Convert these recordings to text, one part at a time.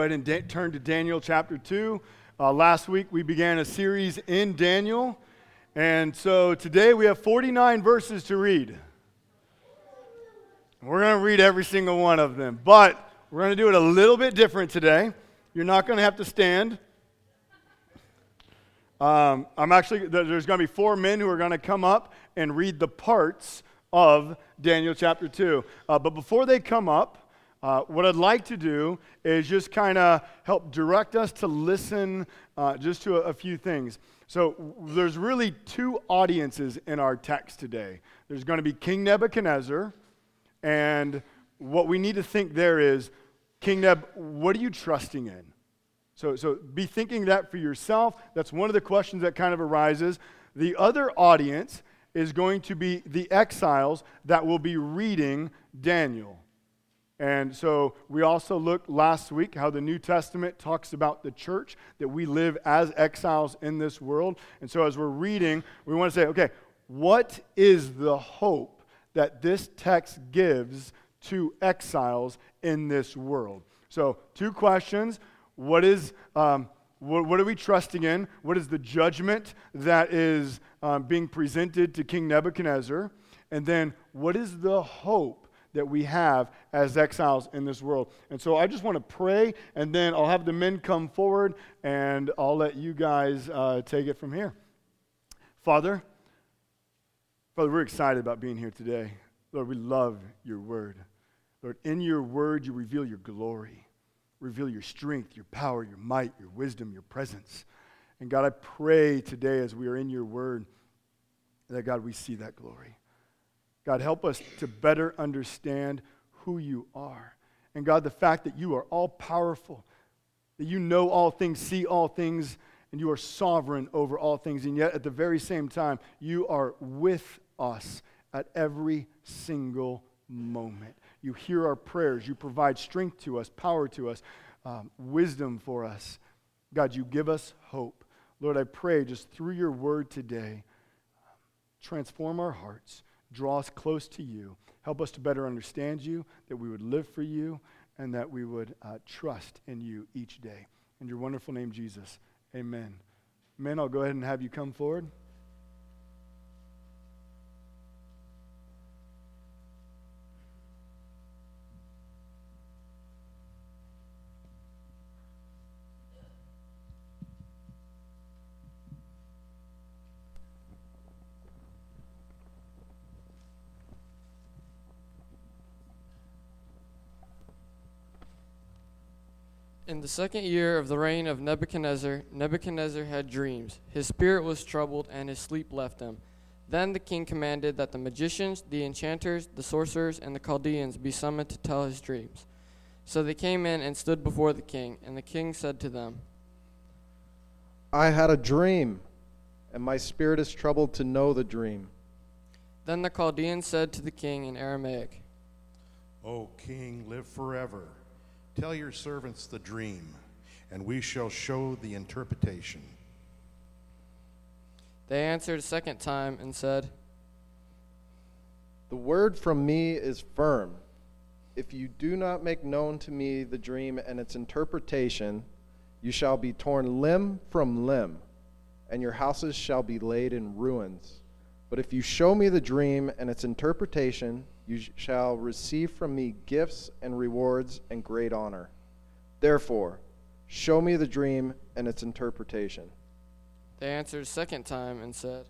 Ahead and da- turn to Daniel chapter 2. Uh, last week we began a series in Daniel. And so today we have 49 verses to read. We're going to read every single one of them, but we're going to do it a little bit different today. You're not going to have to stand. Um, I'm actually, there's going to be four men who are going to come up and read the parts of Daniel chapter 2. Uh, but before they come up, uh, what I'd like to do is just kind of help direct us to listen uh, just to a, a, few things. So, there's really two audiences in our text today. There's going to be King Nebuchadnezzar, and what we need to think there is King Neb, what are you trusting in? So, so be thinking that for yourself. That's one of the questions that kind of arises. The other audience is going to be the exiles that will be reading Daniel. And so we also looked last week how the New Testament talks about the church, that we live as exiles in this world. And so as we're reading, we want to say, okay, what is the hope that this text gives to exiles in this world? So, two questions. What is. Um, what, are we trusting in? What is the judgment that is um, being presented to King Nebuchadnezzar? And then, what is the hope that we have as exiles in this world. And so I just want to pray, and then I'll have the men come forward, and I'll let you guys uh, take it from here. Father, Father, we're excited about being here today. Lord, we love your word. Lord, in your word, you reveal your glory, reveal your strength, your power, your might, your wisdom, your presence. And God, I pray today as we are in your word that, God, we see that glory. God, help us to better understand who you are. And God, the fact that you are all powerful, that you know all things, see all things, and you are sovereign over all things. And yet, at the very same time, you are with us at every single moment. You hear our prayers. You provide strength to us, power to us, um, wisdom for us. God, you give us hope. Lord, I pray just through your word today, transform our hearts draw us close to you. Help us to better understand you, that we would live for you, and that we would uh, trust in you each day. In your wonderful name, Jesus, amen. Men, I'll go ahead and have you come forward. In the second year of the reign of Nebuchadnezzar, Nebuchadnezzar had dreams. His spirit was troubled, and his sleep left him. Then the king commanded that the magicians, the enchanters, the sorcerers, and the Chaldeans be summoned to tell his dreams. So they came in and stood before the king, and the king said to them, I had a dream, and my spirit is troubled to know the dream. Then the Chaldeans said to the king in Aramaic, O king, live forever. Tell your servants the dream, and we shall show the interpretation. They answered a second time and said, The word from me is firm. If you do not make known to me the dream and its interpretation, you shall be torn limb from limb, and your houses shall be laid in ruins. But if you show me the dream and its interpretation, you shall receive from me gifts and rewards and great honor. Therefore, show me the dream and its interpretation. They answered a second time and said,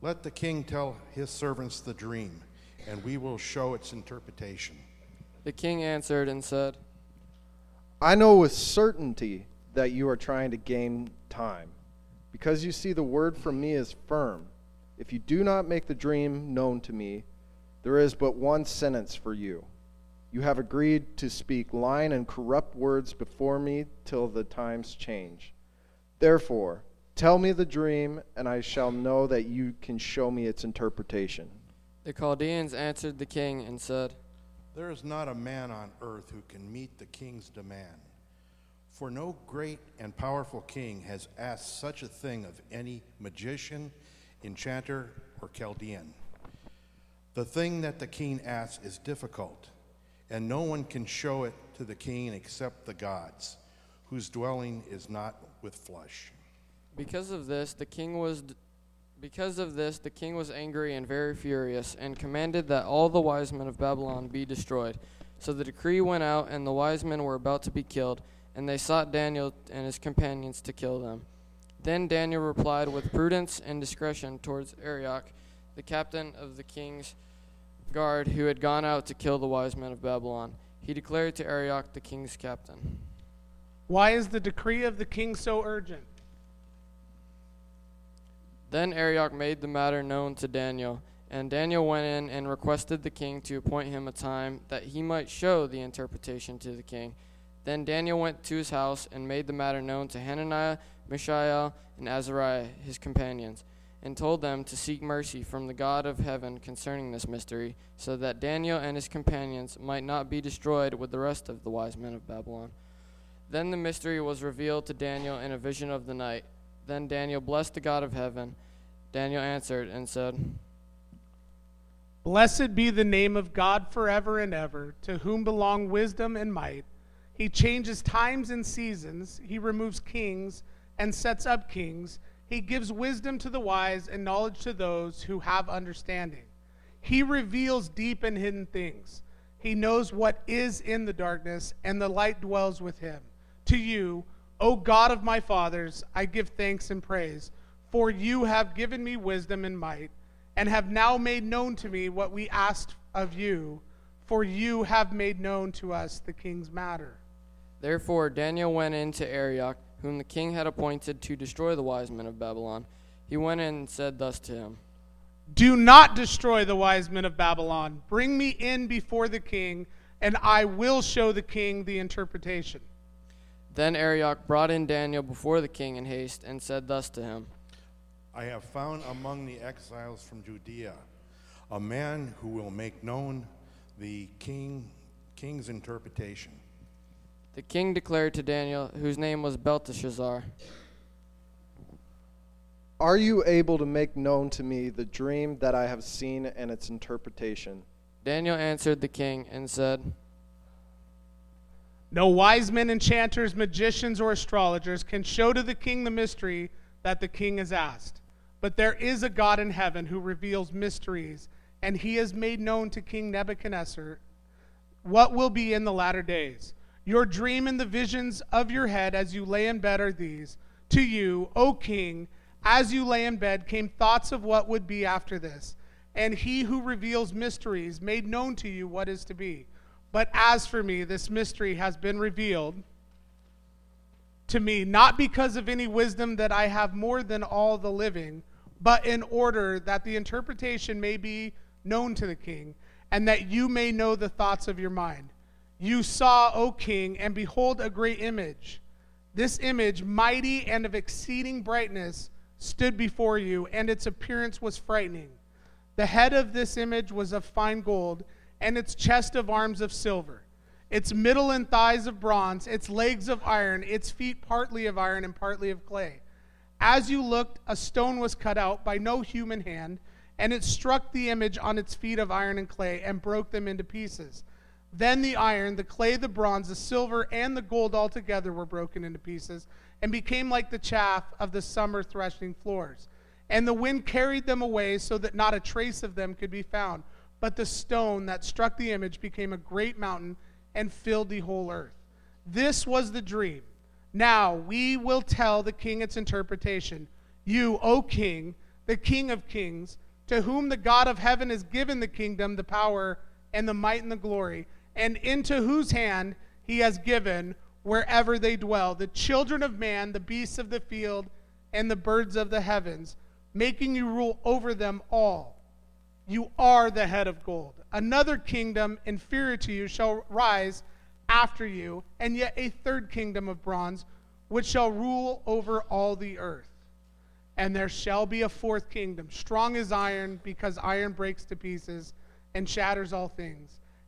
Let the king tell his servants the dream, and we will show its interpretation. The king answered and said, I know with certainty that you are trying to gain time, because you see the word from me is firm. If you do not make the dream known to me, there is but one sentence for you. You have agreed to speak lying and corrupt words before me till the times change. Therefore, tell me the dream, and I shall know that you can show me its interpretation. The Chaldeans answered the king and said, There is not a man on earth who can meet the king's demand. For no great and powerful king has asked such a thing of any magician, enchanter, or Chaldean. The thing that the king asks is difficult, and no one can show it to the king except the gods. whose dwelling is not with flesh. Because of this, the king was because of this the king was angry and very furious and commanded that all the wise men of Babylon be destroyed. So the decree went out and the wise men were about to be killed, and they sought Daniel and his companions to kill them. Then Daniel replied with prudence and discretion towards Arioch, the captain of the king's guard who had gone out to kill the wise men of Babylon. He declared to Arioch, the king's captain, Why is the decree of the king so urgent? Then Arioch made the matter known to Daniel, and Daniel went in and requested the king to appoint him a time that he might show the interpretation to the king. Then Daniel went to his house and made the matter known to Hananiah, Mishael, and Azariah, his companions, and told them to seek mercy from the God of heaven concerning this mystery, so that Daniel and his companions might not be destroyed with the rest of the wise men of Babylon. Then the mystery was revealed to Daniel in a vision of the night. Then Daniel blessed the God of heaven. Daniel answered and said, Blessed be the name of God forever and ever, to whom belong wisdom and might. He changes times and seasons, he removes kings and sets up kings. He gives wisdom to the wise and knowledge to those who have understanding. He reveals deep and hidden things. He knows what is in the darkness, and the light dwells with him. To you, O God of my fathers, I give thanks and praise, for you have given me wisdom and might, and have now made known to me what we asked of you, for you have made known to us the king's matter. Therefore Daniel went in to Arioch, whom the king had appointed to destroy the wise men of Babylon. He went in and said thus to him Do not destroy the wise men of Babylon. Bring me in before the king, and I will show the king the interpretation. Then Arioch brought in Daniel before the king in haste and said thus to him I have found among the exiles from Judea a man who will make known the king, king's interpretation. The king declared to Daniel, whose name was Belteshazzar, Are you able to make known to me the dream that I have seen and its interpretation? Daniel answered the king and said, No wise men, enchanters, magicians, or astrologers can show to the king the mystery that the king has asked. But there is a God in heaven who reveals mysteries, and he has made known to King Nebuchadnezzar what will be in the latter days. Your dream and the visions of your head as you lay in bed are these. To you, O king, as you lay in bed, came thoughts of what would be after this. And he who reveals mysteries made known to you what is to be. But as for me, this mystery has been revealed to me, not because of any wisdom that I have more than all the living, but in order that the interpretation may be known to the king, and that you may know the thoughts of your mind. You saw, O king, and behold a great image. This image, mighty and of exceeding brightness, stood before you, and its appearance was frightening. The head of this image was of fine gold, and its chest of arms of silver, its middle and thighs of bronze, its legs of iron, its feet partly of iron and partly of clay. As you looked, a stone was cut out by no human hand, and it struck the image on its feet of iron and clay and broke them into pieces. Then the iron, the clay, the bronze, the silver, and the gold altogether were broken into pieces and became like the chaff of the summer threshing floors. And the wind carried them away so that not a trace of them could be found. But the stone that struck the image became a great mountain and filled the whole earth. This was the dream. Now we will tell the king its interpretation. You, O king, the king of kings, to whom the God of heaven has given the kingdom, the power, and the might and the glory, and into whose hand he has given wherever they dwell the children of man, the beasts of the field, and the birds of the heavens, making you rule over them all. You are the head of gold. Another kingdom inferior to you shall rise after you, and yet a third kingdom of bronze, which shall rule over all the earth. And there shall be a fourth kingdom, strong as iron, because iron breaks to pieces and shatters all things.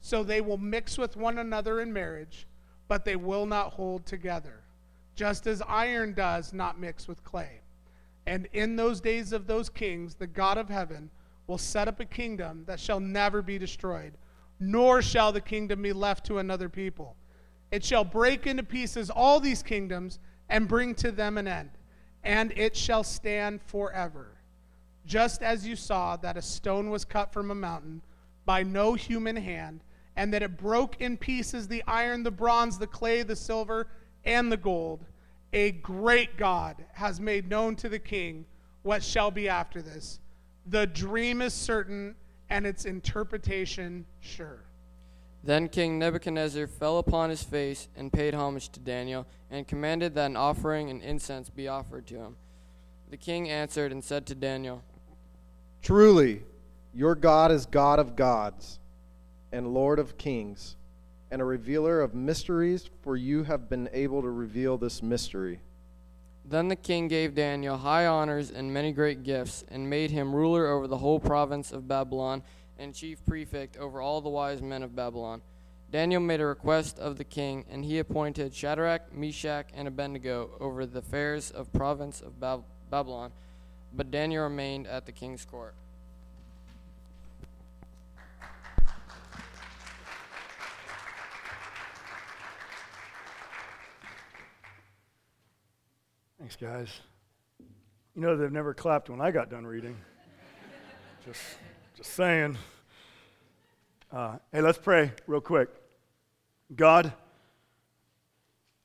so they will mix with one another in marriage, but they will not hold together, just as iron does not mix with clay. And in those days of those kings, the God of heaven will set up a kingdom that shall never be destroyed, nor shall the kingdom be left to another people. It shall break into pieces all these kingdoms and bring to them an end, and it shall stand forever. Just as you saw that a stone was cut from a mountain by no human hand, and that it broke in pieces the iron, the bronze, the clay, the silver, and the gold, a great God has made known to the king what shall be after this. The dream is certain, and its interpretation sure. Then King Nebuchadnezzar fell upon his face and paid homage to Daniel, and commanded that an offering and incense be offered to him. The king answered and said to Daniel, Truly, your God is God of gods and Lord of kings, and a revealer of mysteries, for you have been able to reveal this mystery. Then the king gave Daniel high honors and many great gifts, and made him ruler over the whole province of Babylon and chief prefect over all the wise men of Babylon. Daniel made a request of the king, and he appointed Shadrach, Meshach, and Abednego over the affairs of province of Bab- Babylon. But Daniel remained at the king's court. Thanks, guys. You know they've never clapped when I got done reading. just, just saying. Uh, hey, let's pray real quick. God,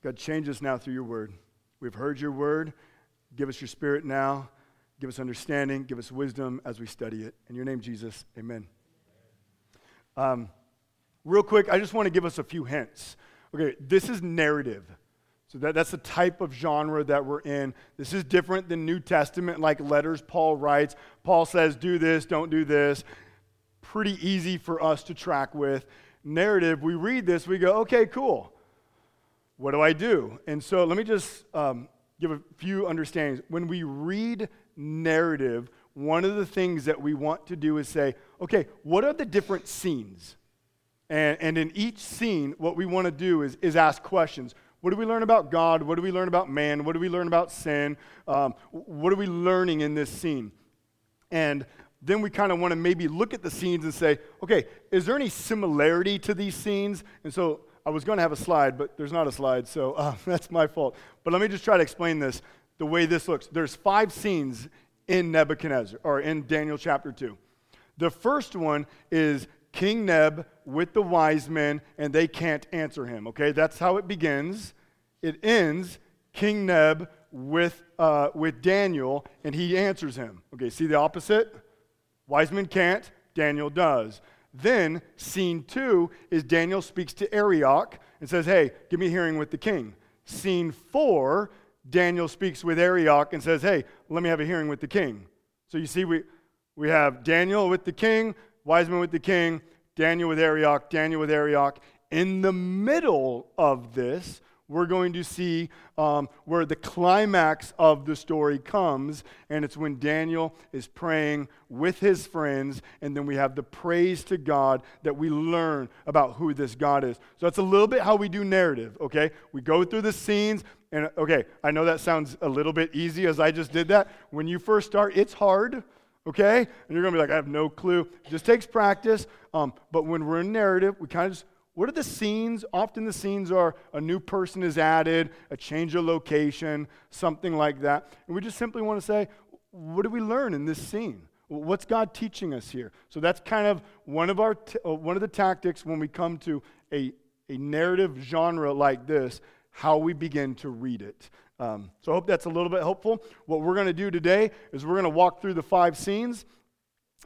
God, change us now through your word. We've heard your word. Give us your spirit now. Give us understanding. Give us wisdom as we study it. In your name, Jesus, amen. Um, real quick, I just want to give us a few hints. Okay, this is narrative. So that, that's the type of genre that we're in. This is different than New Testament, like letters Paul writes. Paul says, do this, don't do this. Pretty easy for us to track with. Narrative, we read this, we go, okay, cool. What do I do? And so let me just um, give a few understandings. When we read narrative, one of the things that we want to do is say, okay, what are the different scenes? And, and in each scene, what we want to do is, is ask questions. What do we learn about God? What do we learn about man? What do we learn about sin? Um, what are we learning in this scene? And then we kind of want to maybe look at the scenes and say, okay, is there any similarity to these scenes? And so I was going to have a slide, but there's not a slide, so uh, that's my fault. But let me just try to explain this the way this looks. There's five scenes in Nebuchadnezzar, or in Daniel chapter 2. The first one is King Neb with the wise men, and they can't answer him. Okay, that's how it begins. It ends King Neb with, uh, with Daniel, and he answers him. Okay, see the opposite? Wise men can't, Daniel does. Then, scene two is Daniel speaks to Arioch and says, Hey, give me a hearing with the king. Scene four, Daniel speaks with Arioch and says, Hey, let me have a hearing with the king. So you see, we, we have Daniel with the king, Wiseman with the king, Daniel with Arioch, Daniel with Arioch. In the middle of this, we're going to see um, where the climax of the story comes, and it's when Daniel is praying with his friends, and then we have the praise to God that we learn about who this God is. So that's a little bit how we do narrative, okay? We go through the scenes, and okay, I know that sounds a little bit easy as I just did that. When you first start, it's hard okay? And you're going to be like, I have no clue. It just takes practice. Um, but when we're in narrative, we kind of just, what are the scenes? Often the scenes are a new person is added, a change of location, something like that. And we just simply want to say, what do we learn in this scene? What's God teaching us here? So that's kind of one of, our t- uh, one of the tactics when we come to a, a narrative genre like this, how we begin to read it. Um, so I hope that's a little bit helpful. What we're going to do today is we're going to walk through the five scenes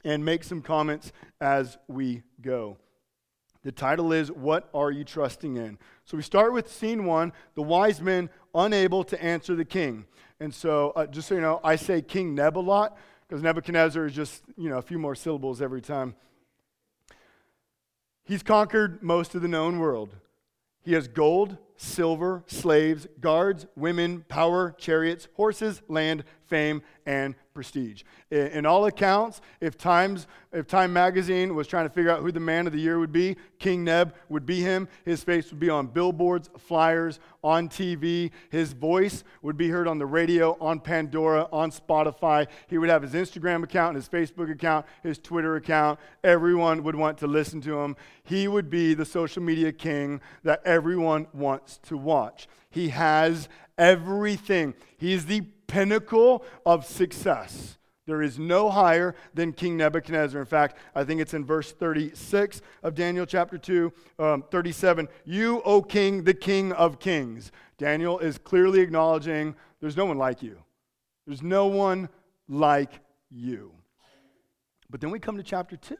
and make some comments as we go. The title is What Are You Trusting In? So we start with scene one the wise men unable to answer the king. And so, uh, just so you know, I say King Neb a lot because Nebuchadnezzar is just, you know, a few more syllables every time. He's conquered most of the known world. He has gold, silver, slaves, guards, women, power, chariots, horses, land, fame, and prestige. In, in, all accounts, if Times, if Time magazine was trying to figure out who the man of the year would be, King Neb would be him. His face would be on billboards, flyers, on TV. His voice would be heard on the radio, on Pandora, on Spotify. He would have his Instagram account, his Facebook account, his Twitter account. Everyone would want to listen to him. He would be the social media king that everyone wants to watch. He has everything. He's the pinnacle of success. There is no higher than King Nebuchadnezzar. In fact, I think it's in verse 36 of Daniel chapter 2, um, 37. You, O king, the king of kings. Daniel is clearly acknowledging there's no one like you. There's no one like you. But then we come to chapter 2.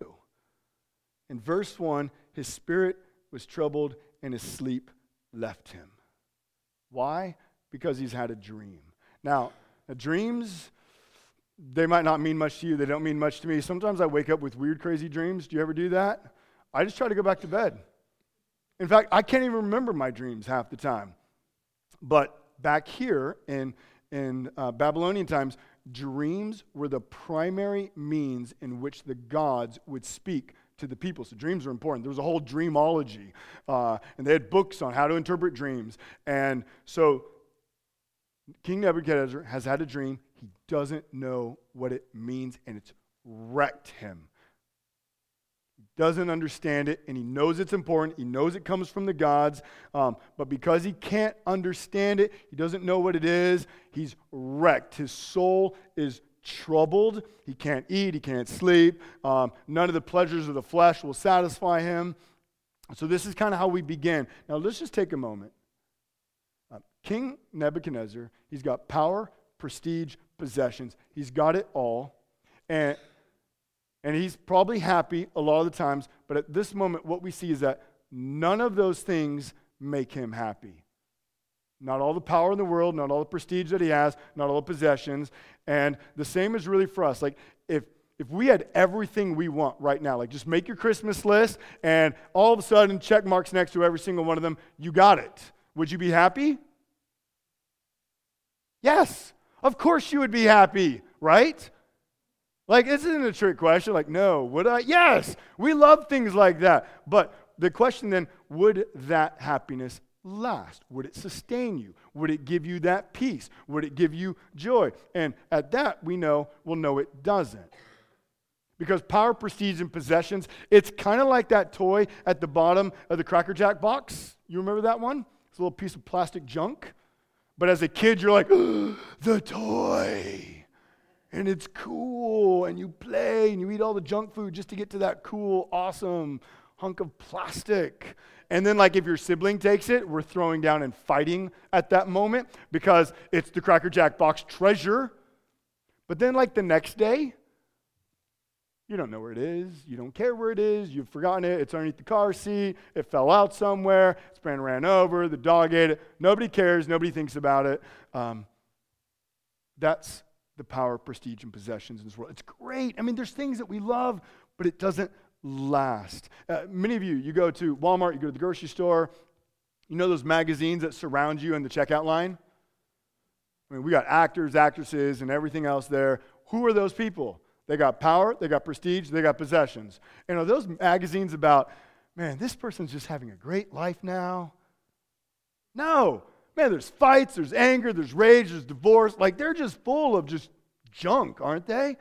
In verse 1, his spirit was troubled and his sleep left him. Why? Because he's had a dream. Now, dreams, they might not mean much to you. They don't mean much to me. Sometimes I wake up with weird, crazy dreams. Do you ever do that? I just try to go back to bed. In fact, I can't even remember my dreams half the time. But back here in, in uh, Babylonian times, dreams were the primary means in which the gods would speak to the people. So dreams are important. There was a whole dreamology, uh, and they had books on how to interpret dreams. And so King Nebuchadnezzar has had a dream. He doesn't know what it means, and it's wrecked him. He doesn't understand it, and he knows it's important. He knows it comes from the gods, um, but because he can't understand it, he doesn't know what it is, he's wrecked. His soul is troubled. He can't eat, he can't sleep. Um, none of the pleasures of the flesh will satisfy him. So, this is kind of how we begin. Now, let's just take a moment King Nebuchadnezzar, he's got power, prestige, possessions. He's got it all. And, and he's probably happy a lot of the times, but at this moment, what we see is that none of those things make him happy. Not all the power in the world, not all the prestige that he has, not all the possessions. And the same is really for us. Like, if, if we had everything we want right now, like just make your Christmas list and all of a sudden check marks next to every single one of them, you got it. Would you be happy? Yes, of course you would be happy, right? Like, isn't it a trick question. Like, no, would I? Yes, we love things like that. But the question then would that happiness last? Would it sustain you? Would it give you that peace? Would it give you joy? And at that, we know, well, no, it doesn't. Because power, prestige, and possessions, it's kind of like that toy at the bottom of the Cracker Jack box. You remember that one? It's a little piece of plastic junk. But as a kid, you're like, the toy. And it's cool. And you play and you eat all the junk food just to get to that cool, awesome hunk of plastic. And then, like, if your sibling takes it, we're throwing down and fighting at that moment because it's the Cracker Jack box treasure. But then, like, the next day, you don't know where it is. You don't care where it is. You've forgotten it. It's underneath the car seat. It fell out somewhere. It's been ran over. The dog ate it. Nobody cares. Nobody thinks about it. Um, that's the power, of prestige, and possessions in this world. It's great. I mean, there's things that we love, but it doesn't last. Uh, many of you, you go to Walmart, you go to the grocery store, you know those magazines that surround you in the checkout line? I mean, we got actors, actresses, and everything else there. Who are those people? They got power, they got prestige, they got possessions. And are those magazines about, man, this person's just having a great life now? No. Man, there's fights, there's anger, there's rage, there's divorce. Like they're just full of just junk, aren't they?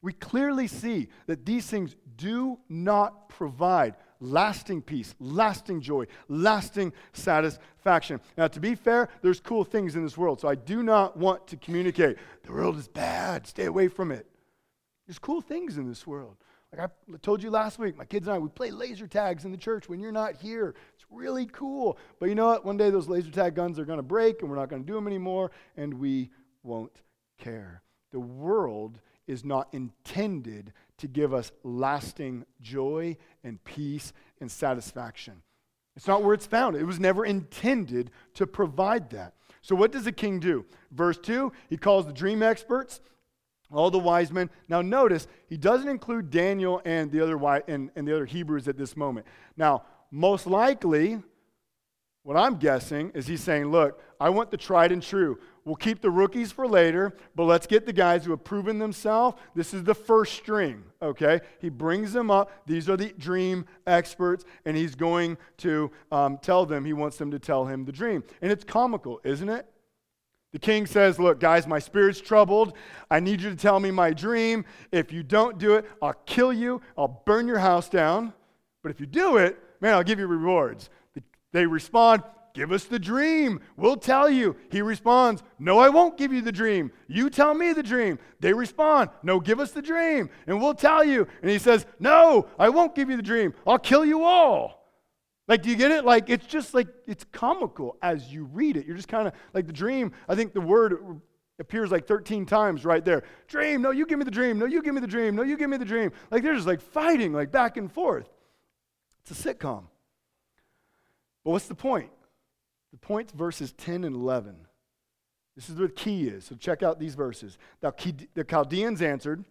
We clearly see that these things do not provide lasting peace, lasting joy, lasting satisfaction. Now, to be fair, there's cool things in this world, so I do not want to communicate the world is bad, stay away from it. There's cool things in this world. Like I told you last week, my kids and I, we play laser tags in the church when you're not here. It's really cool. But you know what? One day those laser tag guns are going to break and we're not going to do them anymore and we won't care. The world is not intended to give us lasting joy and peace and satisfaction. It's not where it's found. It was never intended to provide that. So, what does the king do? Verse 2, he calls the dream experts all the wise men. Now notice he doesn't include Daniel and the other and, and the other Hebrews at this moment. Now, most likely, What I'm guessing is he's saying, Look, I want the tried and true. We'll keep the rookies for later, but let's get the guys who have proven themselves. This is the first string, okay? He brings them up. These are the dream experts, and he's going to um, tell them, he wants them to tell him the dream. And it's comical, isn't it? The king says, Look, guys, my spirit's troubled. I need you to tell me my dream. If you don't do it, I'll kill you. I'll burn your house down. But if you do it, man, I'll give you rewards. They respond, Give us the dream. We'll tell you. He responds, No, I won't give you the dream. You tell me the dream. They respond, No, give us the dream, and we'll tell you. And he says, No, I won't give you the dream. I'll kill you all. Like, do you get it? Like, it's just like, it's comical as you read it. You're just kind of like the dream. I think the word appears like 13 times right there. Dream, no, you give me the dream. No, you give me the dream. No, you give me the dream. Like, they're just like fighting, like back and forth. It's a sitcom. But what's the point? The point's verses 10 and 11. This is where the key is. So check out these verses. Now, the Chaldeans answered,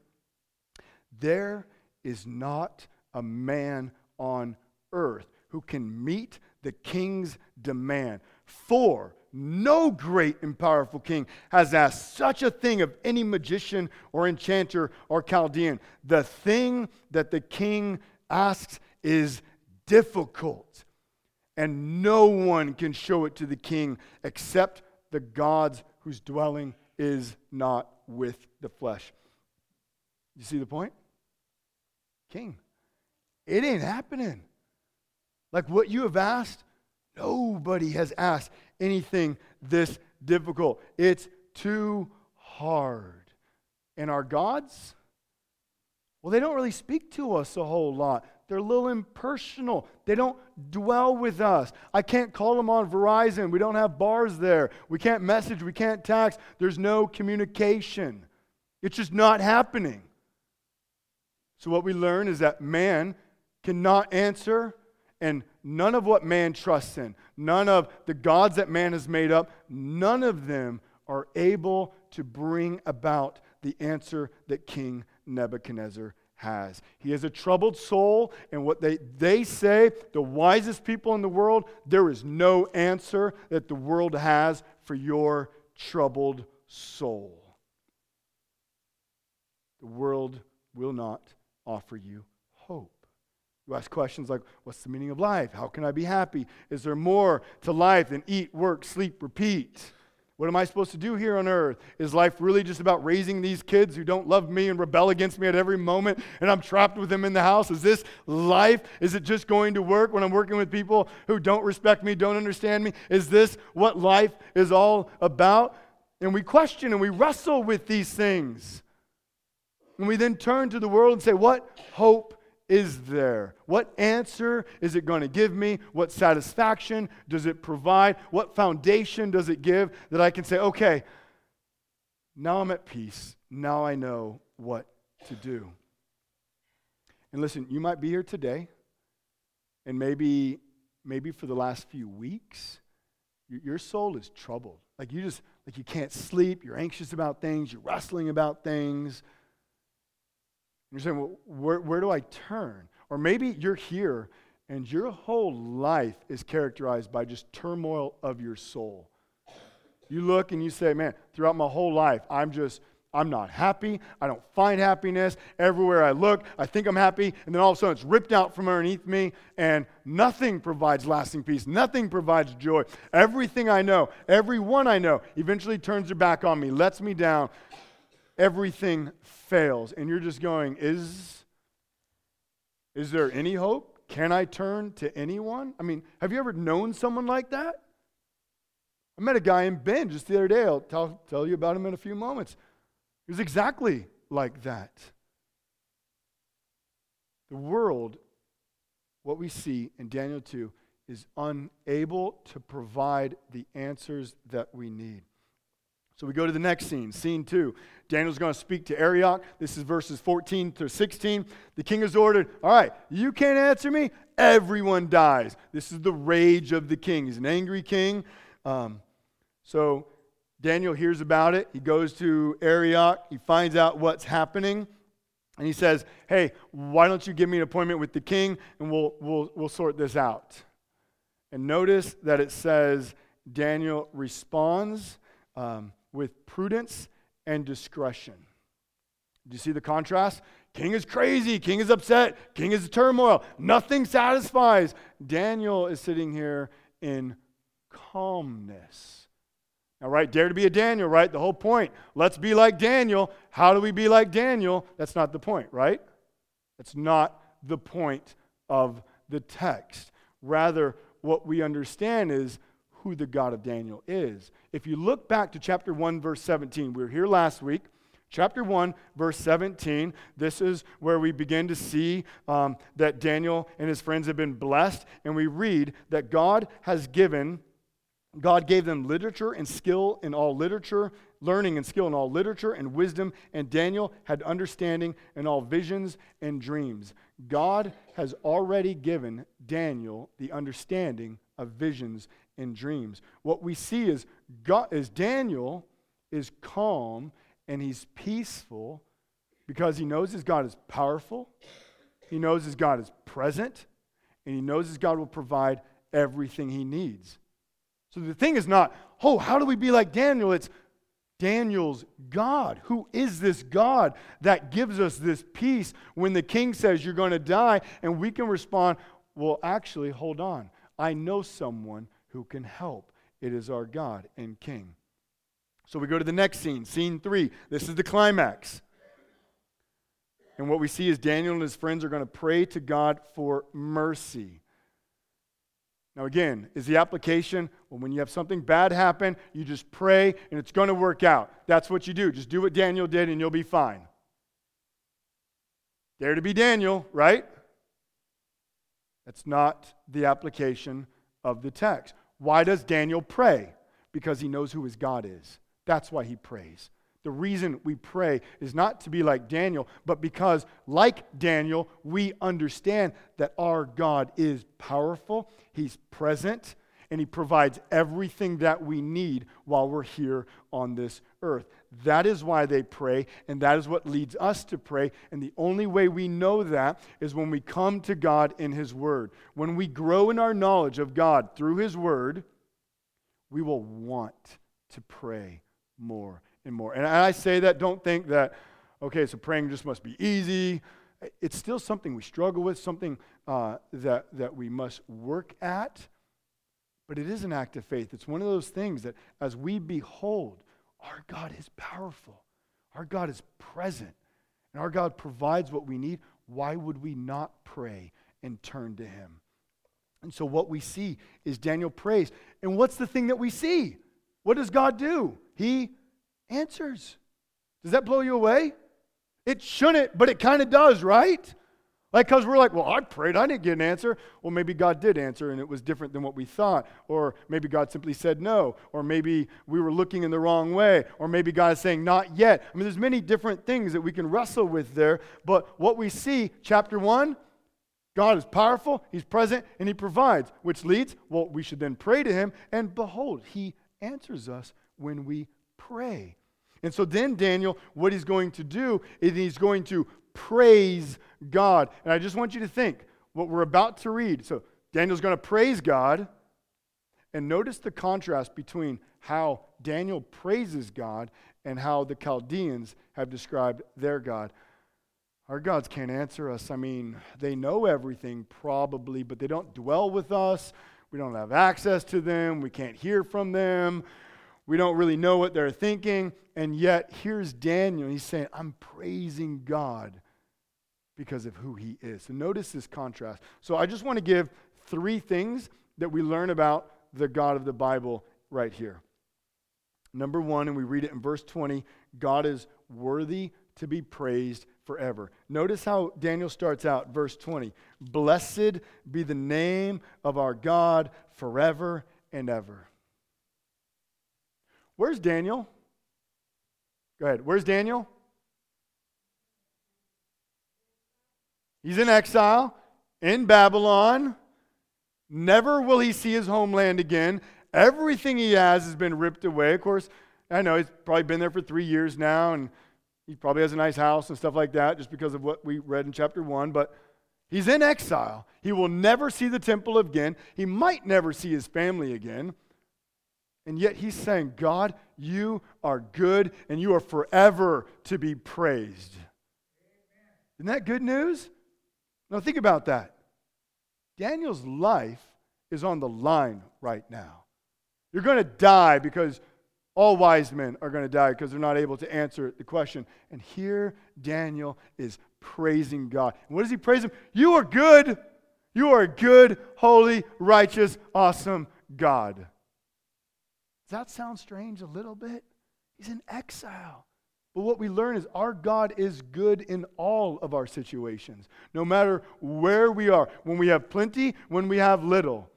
There is not a man on earth who can meet the king's demand. For no great and powerful king has asked such a thing of any magician or enchanter or Chaldean. The thing that the king asks is difficult and no one can show it to the king except the gods whose dwelling is not with the flesh. You see the point? King, it ain't happening. Like what you have asked, nobody has asked anything this difficult. It's too hard. And our gods, well, they don't really speak to us a whole lot. They're a little impersonal. They don't dwell with us. I can't call them on Verizon. We don't have bars there. We can't message. We can't text. There's no communication. It's just not happening. So, what we learn is that man cannot answer, and none of what man trusts in, none of the gods that man has made up, none of them are able to bring about the answer that King Nebuchadnezzar has. He has a troubled soul, and what they, they say, the wisest people in the world, there is no answer that the world has for your troubled soul. The world will not offer you hope. You ask questions like, What's the meaning of life? How can I be happy? Is there more to life than eat, work, sleep, repeat? What am I supposed to do here on earth? Is life really just about raising these kids who don't love me and rebel against me at every moment and I'm trapped with them in the house? Is this life? Is it just going to work when I'm working with people who don't respect me, don't understand me? Is this what life is all about? And we question and we wrestle with these things. And we then turn to the world and say, What hope is there? What answer is it going to give me? What satisfaction does it provide? What foundation does it give that I can say, okay, now I'm at peace. Now I know what to do. And listen, you might be here today, and maybe, maybe for the last few weeks, your soul is troubled. Like you just, like you can't sleep, you're anxious about things, you're wrestling about things. You're saying, well, where, where do I turn? Or maybe you're here and your whole life is characterized by just turmoil of your soul. You look and you say, man, throughout my whole life, I'm just, I'm not happy. I don't find happiness. Everywhere I look, I think I'm happy. And then all of a sudden it's ripped out from underneath me, and nothing provides lasting peace. Nothing provides joy. Everything I know, everyone I know, eventually turns their back on me, lets me down. Everything fails and you're just going, is, is there any hope? Can I turn to anyone? I mean, have you ever known someone like that? I met a guy in Bend just the other day. I'll tell, tell you about him in a few moments. He was exactly like that. The world, what we see in Daniel 2, is unable to provide the answers that we need. So we go to the next scene, scene two. Daniel's going to speak to Arioch. This is verses 14 to 16. The king has ordered, All right, you can't answer me, everyone dies. This is the rage of the king. He's an angry king. Um, so Daniel hears about it. He goes to Arioch. He finds out what's happening. And he says, Hey, why don't you give me an appointment with the king and we'll, we'll, we'll sort this out? And notice that it says Daniel responds um, with prudence and discretion. Do you see the contrast? King is crazy. King is upset. King is turmoil. Nothing satisfies. Daniel is sitting here in calmness. Now, right, dare to be a Daniel, right? The whole point. Let's be like Daniel. How do we be like Daniel? That's not the point, right? That's not the point of the text. Rather, what we understand is who the God of Daniel is. If you look back to chapter 1, verse 17, we were here last week. Chapter 1, verse 17, this is where we begin to see um, that Daniel and his friends have been blessed, and we read that God has given, God gave them literature and skill in all literature, learning and skill in all literature and wisdom, and Daniel had understanding in all visions and dreams. God has already given Daniel the understanding of visions and dreams. What we see is, God, is Daniel is calm and he's peaceful because he knows his God is powerful, he knows his God is present, and he knows his God will provide everything he needs. So the thing is not, oh, how do we be like Daniel? It's Daniel's God. Who is this God that gives us this peace when the king says you're going to die? And we can respond, well, actually, hold on. I know someone who can help. It is our God and King. So we go to the next scene, scene three. This is the climax. And what we see is Daniel and his friends are going to pray to God for mercy. Now, again, is the application well, when you have something bad happen, you just pray and it's going to work out. That's what you do. Just do what Daniel did and you'll be fine. Dare to be Daniel, right? That's not the application of the text. Why does Daniel pray? Because he knows who his God is. That's why he prays. The reason we pray is not to be like Daniel, but because, like Daniel, we understand that our God is powerful, He's present, and He provides everything that we need while we're here on this earth. That is why they pray, and that is what leads us to pray. And the only way we know that is when we come to God in His Word. When we grow in our knowledge of God through His Word, we will want to pray more and more. And I say that, don't think that, okay, so praying just must be easy. It's still something we struggle with, something uh, that, that we must work at. But it is an act of faith. It's one of those things that as we behold, our God is powerful, our God is present, and our God provides what we need. Why would we not pray and turn to Him? And so, what we see is Daniel prays. And what's the thing that we see? What does God do? He answers. Does that blow you away? It shouldn't, but it kind of does, right? Like, because we're like, well, I prayed, I didn't get an answer. Well, maybe God did answer and it was different than what we thought. Or maybe God simply said no. Or maybe we were looking in the wrong way. Or maybe God is saying not yet. I mean, there's many different things that we can wrestle with there. But what we see, chapter one, God is powerful, He's present, and He provides, which leads, well, we should then pray to Him. And behold, He answers us when we pray. And so then Daniel, what he's going to do is he's going to praise God. And I just want you to think what we're about to read. So Daniel's going to praise God. And notice the contrast between how Daniel praises God and how the Chaldeans have described their God. Our gods can't answer us. I mean, they know everything probably, but they don't dwell with us. We don't have access to them. We can't hear from them. We don't really know what they're thinking. And yet, here's Daniel. He's saying, I'm praising God because of who he is. So, notice this contrast. So, I just want to give three things that we learn about the God of the Bible right here. Number one, and we read it in verse 20 God is worthy to be praised forever. Notice how Daniel starts out, verse 20 Blessed be the name of our God forever and ever. Where's Daniel? Go ahead. Where's Daniel? He's in exile in Babylon. Never will he see his homeland again. Everything he has has been ripped away. Of course, I know he's probably been there for three years now, and he probably has a nice house and stuff like that just because of what we read in chapter one. But He's in exile. He will never see the temple again. He might never see his family again. And yet he's saying, God, you are good and you are forever to be praised. Isn't that good news? Now, think about that. Daniel's life is on the line right now. You're going to die because all wise men are going to die because they're not able to answer the question. And here Daniel is praising God. And what does he praise him? You are good. You are a good, holy, righteous, awesome God. Does that sound strange a little bit? He's in exile. But what we learn is our God is good in all of our situations, no matter where we are. When we have plenty, when we have little,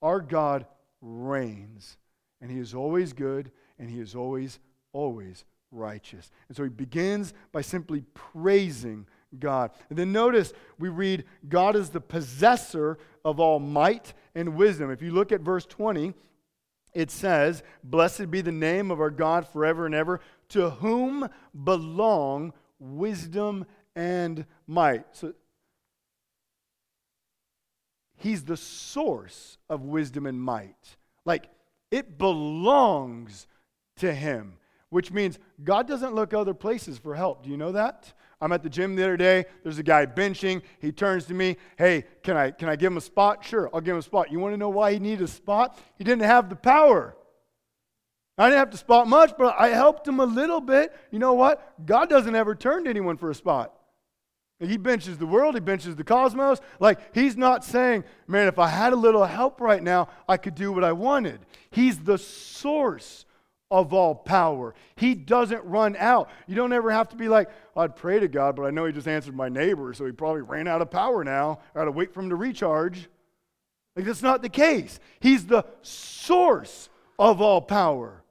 our God reigns. And He is always good, and He is always, always righteous. And so He begins by simply praising God. And then notice we read, God is the possessor of all might and wisdom. If you look at verse 20, it says, Blessed be the name of our God forever and ever, to whom belong wisdom and might. So he's the source of wisdom and might. Like it belongs to him, which means God doesn't look other places for help. Do you know that? I'm at the gym the other day. There's a guy benching. He turns to me, Hey, can I, can I give him a spot? Sure, I'll give him a spot. You want to know why he needed a spot? He didn't have the power. I didn't have to spot much, but I helped him a little bit. You know what? God doesn't ever turn to anyone for a spot. He benches the world, he benches the cosmos. Like, he's not saying, man, if I had a little help right now, I could do what I wanted. He's the source of all power. He doesn't run out. You don't ever have to be like, I'd pray to God, but I know he just answered my neighbor, so he probably ran out of power now. I got to wait for him to recharge. Like, that's not the case. He's the source of all power.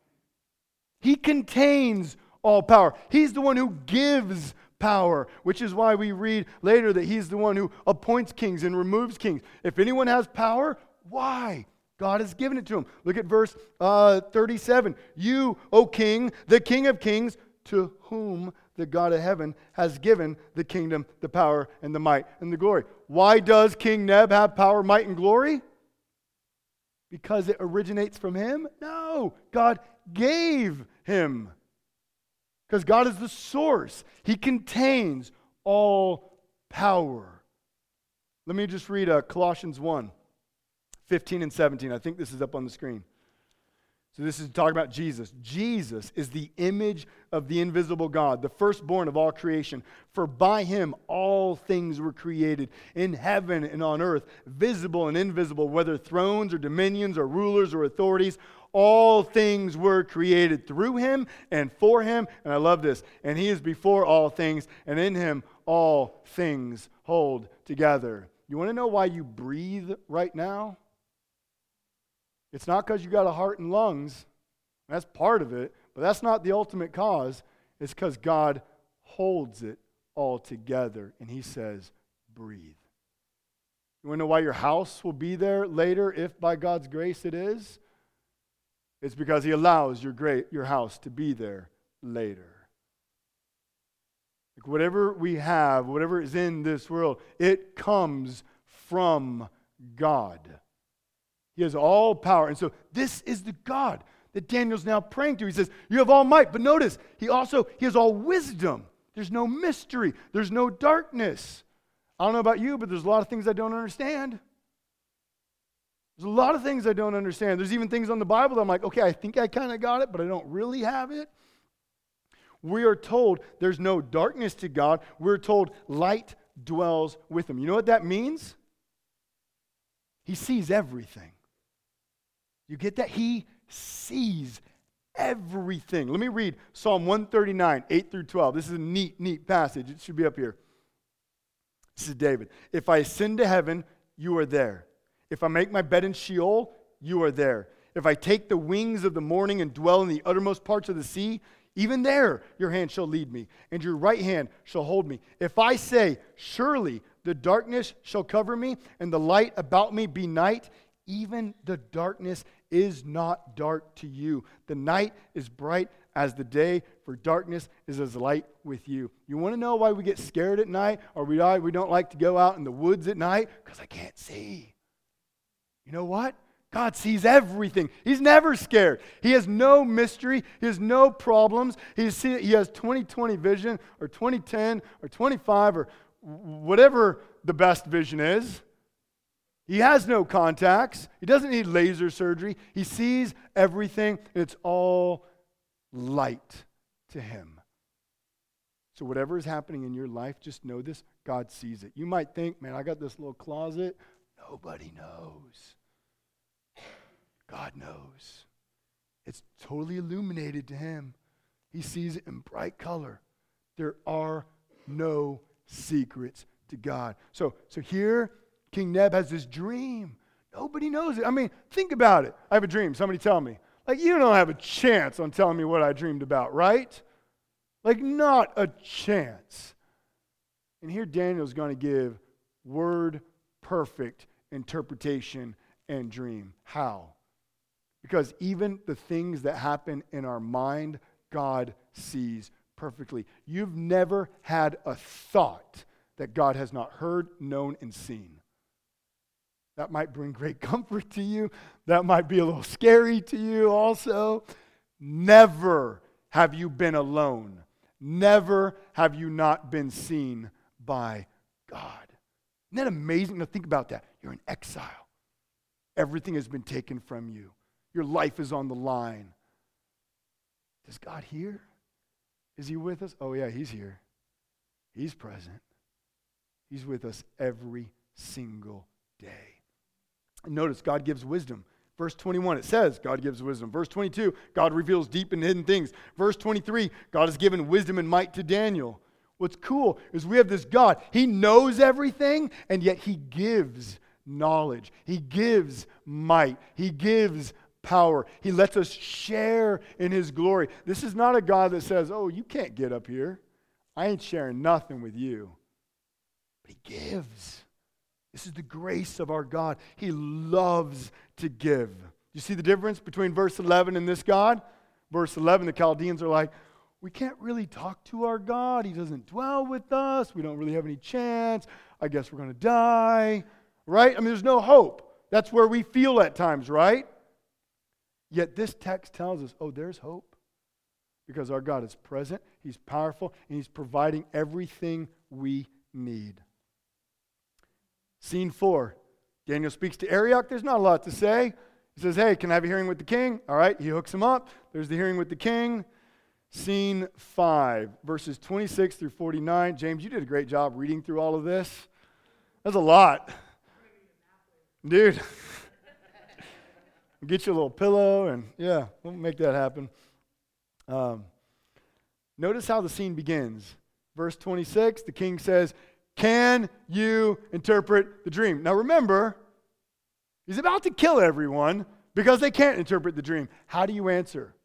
He contains all power. He's the one who gives power, which is why we read later that he's the one who appoints kings and removes kings. If anyone has power, why? God has given it to him. Look at verse uh, 37. You, O king, the king of kings, to whom the God of heaven has given the kingdom, the power, and the might, and the glory. Why does King Neb have power, might, and glory? Because it originates from him? No. God gave him. Because God is the source, He contains all power. Let me just read uh, Colossians 1 15 and 17. I think this is up on the screen. So, this is talking about Jesus. Jesus is the image of the invisible God, the firstborn of all creation. For by him all things were created in heaven and on earth, visible and invisible, whether thrones or dominions or rulers or authorities. All things were created through him and for him. And I love this. And he is before all things, and in him all things hold together. You want to know why you breathe right now? It's not because you got a heart and lungs. That's part of it, but that's not the ultimate cause. It's because God holds it all together and He says, breathe. You want to know why your house will be there later if by God's grace it is? It's because He allows your, great, your house to be there later. Like whatever we have, whatever is in this world, it comes from God. He has all power. And so this is the God that Daniel's now praying to. He says, You have all might. But notice, he also he has all wisdom. There's no mystery. There's no darkness. I don't know about you, but there's a lot of things I don't understand. There's a lot of things I don't understand. There's even things on the Bible that I'm like, okay, I think I kind of got it, but I don't really have it. We are told there's no darkness to God. We're told light dwells with him. You know what that means? He sees everything. You get that? He sees everything. Let me read Psalm 139, 8 through 12. This is a neat, neat passage. It should be up here. This is David. If I ascend to heaven, you are there. If I make my bed in Sheol, you are there. If I take the wings of the morning and dwell in the uttermost parts of the sea, even there your hand shall lead me, and your right hand shall hold me. If I say, Surely the darkness shall cover me, and the light about me be night, even the darkness is not dark to you. The night is bright as the day, for darkness is as light with you. You want to know why we get scared at night or we, we don't like to go out in the woods at night? Because I can't see. You know what? God sees everything. He's never scared. He has no mystery. He has no problems. He's, he has 2020 vision or 2010 or 25 or whatever the best vision is. He has no contacts. He doesn't need laser surgery. He sees everything, and it's all light to him. So, whatever is happening in your life, just know this God sees it. You might think, man, I got this little closet. Nobody knows. God knows. It's totally illuminated to him. He sees it in bright color. There are no secrets to God. So, so here, King Neb has this dream. Nobody knows it. I mean, think about it. I have a dream. Somebody tell me. Like, you don't have a chance on telling me what I dreamed about, right? Like, not a chance. And here Daniel's going to give word perfect interpretation and dream. How? Because even the things that happen in our mind, God sees perfectly. You've never had a thought that God has not heard, known, and seen. That might bring great comfort to you. That might be a little scary to you also. Never have you been alone. Never have you not been seen by God. Isn't that amazing to think about that? You're in exile. Everything has been taken from you. Your life is on the line. Is God here? Is He with us? Oh, yeah, He's here. He's present. He's with us every single day. Notice God gives wisdom. Verse 21, it says God gives wisdom. Verse 22, God reveals deep and hidden things. Verse 23, God has given wisdom and might to Daniel. What's cool is we have this God. He knows everything, and yet He gives knowledge. He gives might. He gives power. He lets us share in His glory. This is not a God that says, Oh, you can't get up here. I ain't sharing nothing with you. But He gives. This is the grace of our God. He loves to give. You see the difference between verse 11 and this God? Verse 11, the Chaldeans are like, we can't really talk to our God. He doesn't dwell with us. We don't really have any chance. I guess we're going to die. Right? I mean, there's no hope. That's where we feel at times, right? Yet this text tells us, oh, there's hope. Because our God is present, He's powerful, and He's providing everything we need. Scene four Daniel speaks to Arioch. There's not a lot to say. He says, Hey, can I have a hearing with the king? All right, he hooks him up. There's the hearing with the king. Scene 5, verses 26 through 49. James, you did a great job reading through all of this. That's a lot. Dude, get you a little pillow and yeah, we'll make that happen. Um, notice how the scene begins. Verse 26, the king says, Can you interpret the dream? Now remember, he's about to kill everyone because they can't interpret the dream. How do you answer?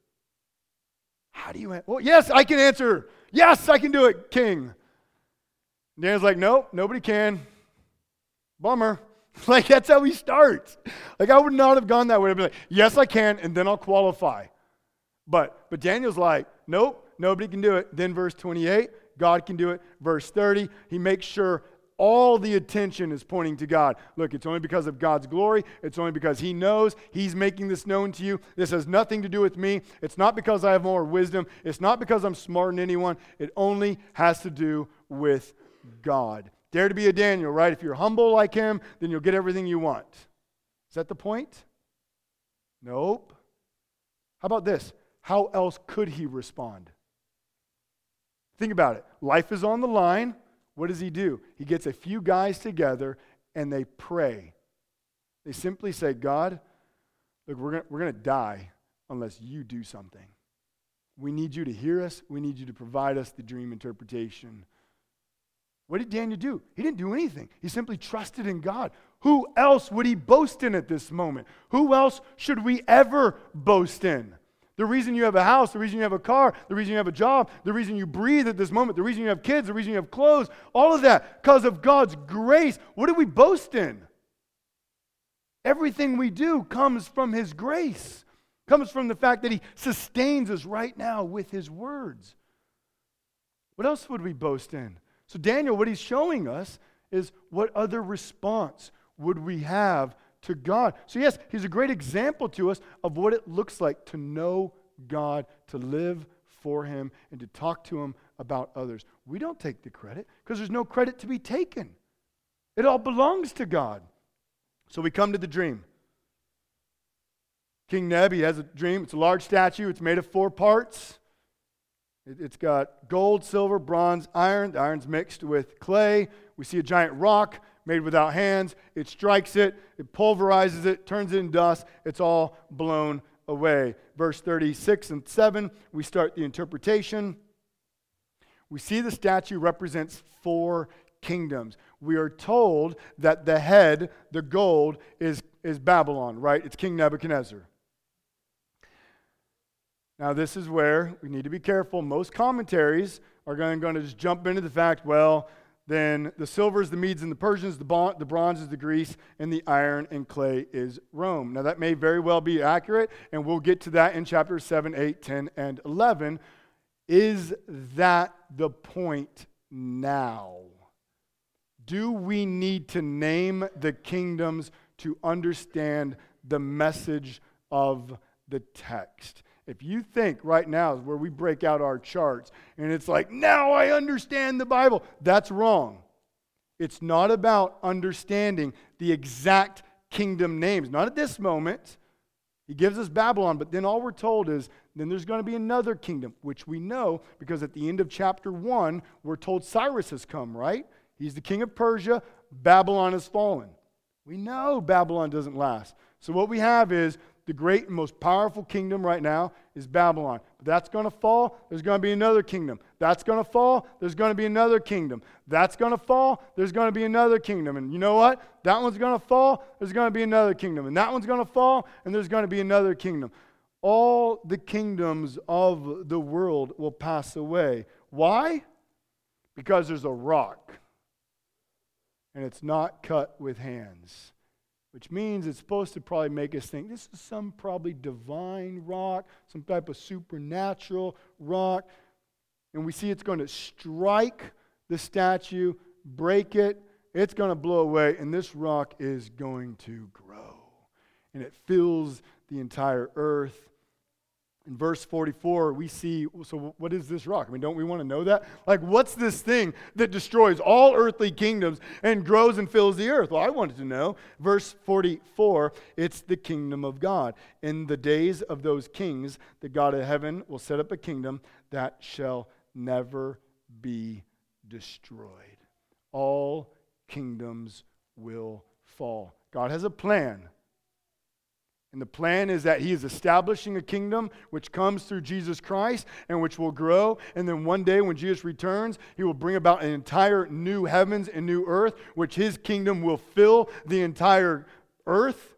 How do you answer? Well, yes, I can answer. Yes, I can do it, king. Daniel's like, nope, nobody can. Bummer. like, that's how he starts. Like, I would not have gone that way. I'd be like, yes, I can, and then I'll qualify. But, but Daniel's like, nope, nobody can do it. Then verse 28, God can do it. Verse 30, he makes sure all the attention is pointing to God. Look, it's only because of God's glory. It's only because He knows He's making this known to you. This has nothing to do with me. It's not because I have more wisdom. It's not because I'm smarter than anyone. It only has to do with God. Dare to be a Daniel, right? If you're humble like him, then you'll get everything you want. Is that the point? Nope. How about this? How else could he respond? Think about it. Life is on the line. What does he do? He gets a few guys together and they pray. They simply say, God, look, we're going we're to die unless you do something. We need you to hear us. We need you to provide us the dream interpretation. What did Daniel do? He didn't do anything. He simply trusted in God. Who else would he boast in at this moment? Who else should we ever boast in? The reason you have a house, the reason you have a car, the reason you have a job, the reason you breathe at this moment, the reason you have kids, the reason you have clothes, all of that, because of God's grace. What do we boast in? Everything we do comes from his grace comes from the fact that he sustains us right now with his words. What else would we boast in? So, Daniel, what he's showing us is what other response would we have to God? So, yes, he's a great example to us of what it looks like to know God, to live for him, and to talk to him about others. We don't take the credit because there's no credit to be taken, it all belongs to God. So, we come to the dream. King Neb, he has a dream. It's a large statue, it's made of four parts. It's got gold, silver, bronze, iron. The iron's mixed with clay. We see a giant rock made without hands. It strikes it, it pulverizes it, turns it into dust. It's all blown away. Verse 36 and 7, we start the interpretation. We see the statue represents four kingdoms. We are told that the head, the gold, is, is Babylon, right? It's King Nebuchadnezzar. Now, this is where we need to be careful. Most commentaries are going, going to just jump into the fact, well, then the silver is the Medes and the Persians, the, bon- the bronze is the Greece, and the iron and clay is Rome. Now, that may very well be accurate, and we'll get to that in chapters 7, 8, 10, and 11. Is that the point now? Do we need to name the kingdoms to understand the message of the text? If you think right now is where we break out our charts and it's like, now I understand the Bible, that's wrong. It's not about understanding the exact kingdom names. Not at this moment. He gives us Babylon, but then all we're told is then there's going to be another kingdom, which we know because at the end of chapter 1, we're told Cyrus has come, right? He's the king of Persia. Babylon has fallen. We know Babylon doesn't last. So what we have is the great and most powerful kingdom right now is Babylon. That's going to fall, there's going to be another kingdom. That's going to fall, there's going to be another kingdom. That's going to fall, there's going to be another kingdom. And you know what? That one's going to fall, there's going to be another kingdom. And that one's going to fall, and there's going to be another kingdom. All the kingdoms of the world will pass away. Why? Because there's a rock, and it's not cut with hands which means it's supposed to probably make us think this is some probably divine rock, some type of supernatural rock. And we see it's going to strike the statue, break it, it's going to blow away, and this rock is going to grow. And it fills the entire earth in verse 44, we see so what is this rock? I mean, don't we want to know that? Like, what's this thing that destroys all earthly kingdoms and grows and fills the earth? Well, I wanted to know. Verse 44, it's the kingdom of God. In the days of those kings, the God of heaven will set up a kingdom that shall never be destroyed. All kingdoms will fall. God has a plan and the plan is that he is establishing a kingdom which comes through Jesus Christ and which will grow. And then one day when Jesus returns, he will bring about an entire new heavens and new earth, which his kingdom will fill the entire earth.